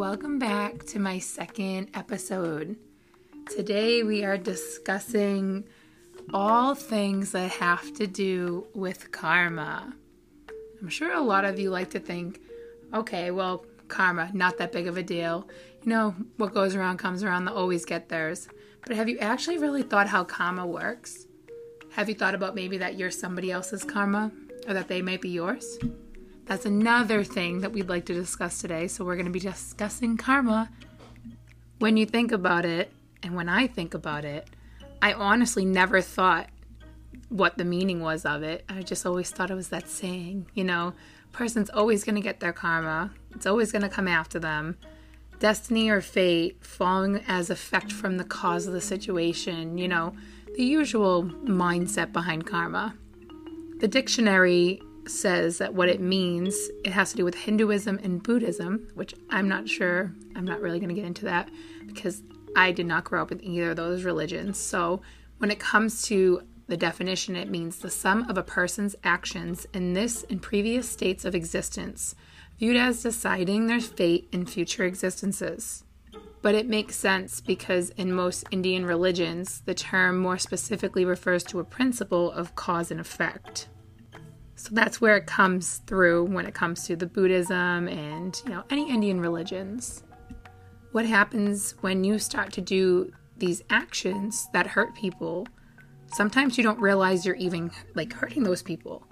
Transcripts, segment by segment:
welcome back to my second episode. Today we are discussing all things that have to do with karma. I'm sure a lot of you like to think, okay, well, karma, not that big of a deal. You know, what goes around comes around, they'll always get theirs. But have you actually really thought how karma works? Have you thought about maybe that you're somebody else's karma or that they might be yours? That's another thing that we'd like to discuss today. So, we're going to be discussing karma. When you think about it, and when I think about it, I honestly never thought what the meaning was of it. I just always thought it was that saying, you know, person's always going to get their karma, it's always going to come after them. Destiny or fate falling as effect from the cause of the situation, you know, the usual mindset behind karma. The dictionary says that what it means, it has to do with Hinduism and Buddhism, which I'm not sure, I'm not really going to get into that because I did not grow up with either of those religions. So when it comes to the definition, it means the sum of a person's actions in this and previous states of existence, viewed as deciding their fate in future existences. But it makes sense because in most Indian religions, the term more specifically refers to a principle of cause and effect. So that's where it comes through when it comes to the Buddhism and, you know, any Indian religions. What happens when you start to do these actions that hurt people? Sometimes you don't realize you're even like hurting those people.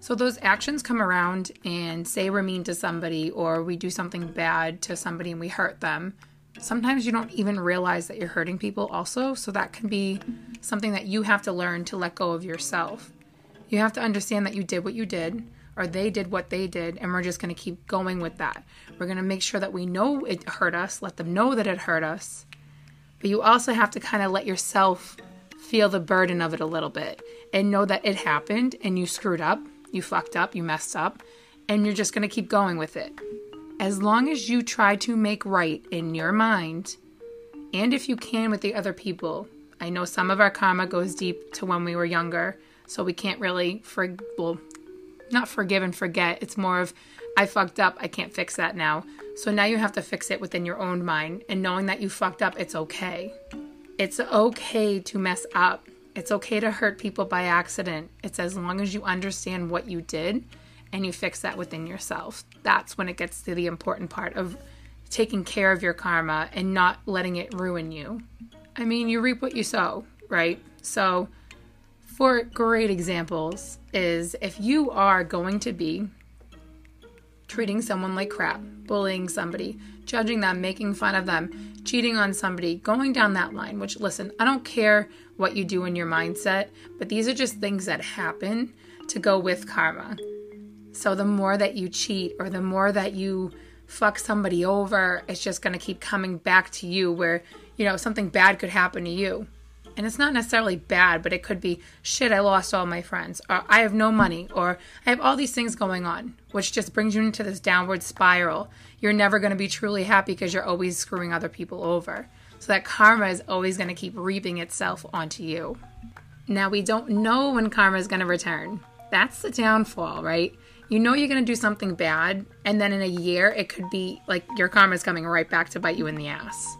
So those actions come around and say we're mean to somebody or we do something bad to somebody and we hurt them. Sometimes you don't even realize that you're hurting people also, so that can be something that you have to learn to let go of yourself. You have to understand that you did what you did, or they did what they did, and we're just going to keep going with that. We're going to make sure that we know it hurt us, let them know that it hurt us. But you also have to kind of let yourself feel the burden of it a little bit and know that it happened and you screwed up, you fucked up, you messed up, and you're just going to keep going with it. As long as you try to make right in your mind, and if you can with the other people, I know some of our karma goes deep to when we were younger so we can't really for well, not forgive and forget. It's more of I fucked up. I can't fix that now. So now you have to fix it within your own mind and knowing that you fucked up, it's okay. It's okay to mess up. It's okay to hurt people by accident. It's as long as you understand what you did and you fix that within yourself. That's when it gets to the important part of taking care of your karma and not letting it ruin you. I mean, you reap what you sow, right? So, for great examples is if you are going to be treating someone like crap, bullying somebody, judging them, making fun of them, cheating on somebody, going down that line, which listen, I don't care what you do in your mindset, but these are just things that happen to go with karma. So the more that you cheat or the more that you fuck somebody over, it's just going to keep coming back to you where, you know, something bad could happen to you. And it's not necessarily bad, but it could be shit, I lost all my friends, or I have no money, or I have all these things going on, which just brings you into this downward spiral. You're never going to be truly happy because you're always screwing other people over. So that karma is always going to keep reaping itself onto you. Now, we don't know when karma is going to return. That's the downfall, right? You know you're going to do something bad, and then in a year, it could be like your karma is coming right back to bite you in the ass.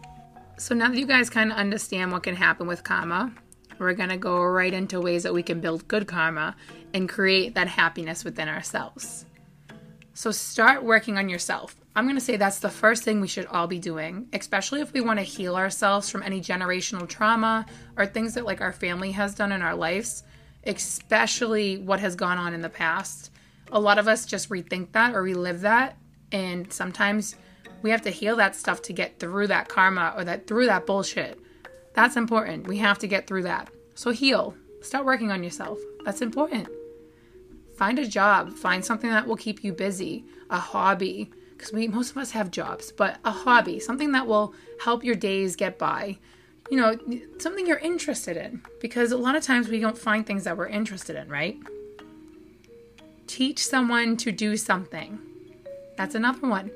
So now that you guys kind of understand what can happen with karma, we're going to go right into ways that we can build good karma and create that happiness within ourselves. So start working on yourself. I'm going to say that's the first thing we should all be doing, especially if we want to heal ourselves from any generational trauma or things that like our family has done in our lives, especially what has gone on in the past. A lot of us just rethink that or relive that and sometimes we have to heal that stuff to get through that karma or that through that bullshit. That's important. We have to get through that. So heal. Start working on yourself. That's important. Find a job. Find something that will keep you busy. A hobby. Because we most of us have jobs, but a hobby, something that will help your days get by. You know, something you're interested in. Because a lot of times we don't find things that we're interested in, right? Teach someone to do something. That's another one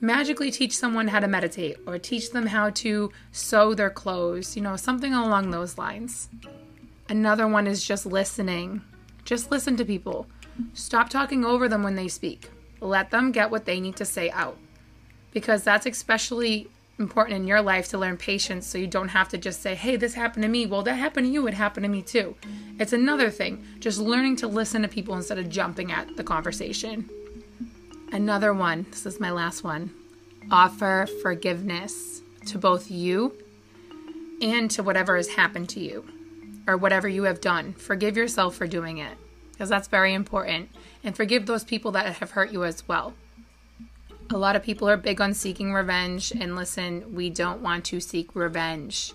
magically teach someone how to meditate or teach them how to sew their clothes, you know, something along those lines. Another one is just listening. Just listen to people. Stop talking over them when they speak. Let them get what they need to say out. because that's especially important in your life to learn patience so you don't have to just say, hey, this happened to me. Well, that happened to you. It happened to me too. It's another thing. Just learning to listen to people instead of jumping at the conversation. Another one, this is my last one offer forgiveness to both you and to whatever has happened to you or whatever you have done. Forgive yourself for doing it because that's very important. And forgive those people that have hurt you as well. A lot of people are big on seeking revenge, and listen, we don't want to seek revenge.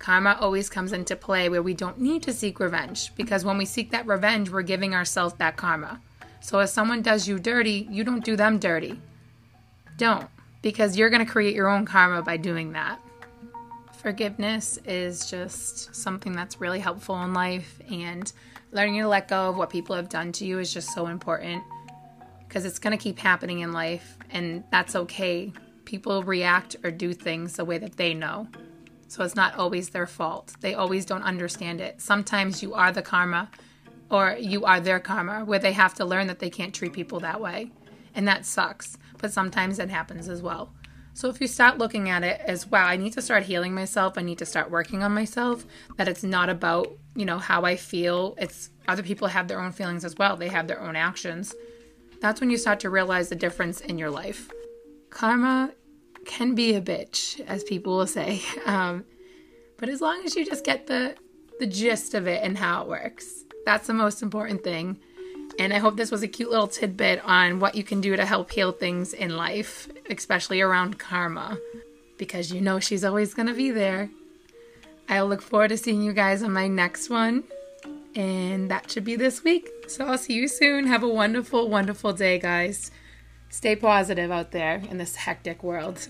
Karma always comes into play where we don't need to seek revenge because when we seek that revenge, we're giving ourselves that karma. So if someone does you dirty, you don't do them dirty. Don't, because you're going to create your own karma by doing that. Forgiveness is just something that's really helpful in life, and learning to let go of what people have done to you is just so important because it's going to keep happening in life, and that's okay. People react or do things the way that they know. So it's not always their fault. They always don't understand it. Sometimes you are the karma or you are their karma where they have to learn that they can't treat people that way. And that sucks. But sometimes it happens as well. So if you start looking at it as wow, I need to start healing myself, I need to start working on myself, that it's not about, you know, how I feel. It's other people have their own feelings as well. They have their own actions. That's when you start to realize the difference in your life. Karma can be a bitch, as people will say. Um, but as long as you just get the the gist of it and how it works, that's the most important thing. And I hope this was a cute little tidbit on what you can do to help heal things in life, especially around karma, because you know she's always going to be there. I'll look forward to seeing you guys on my next one. And that should be this week. So I'll see you soon. Have a wonderful, wonderful day, guys. Stay positive out there in this hectic world.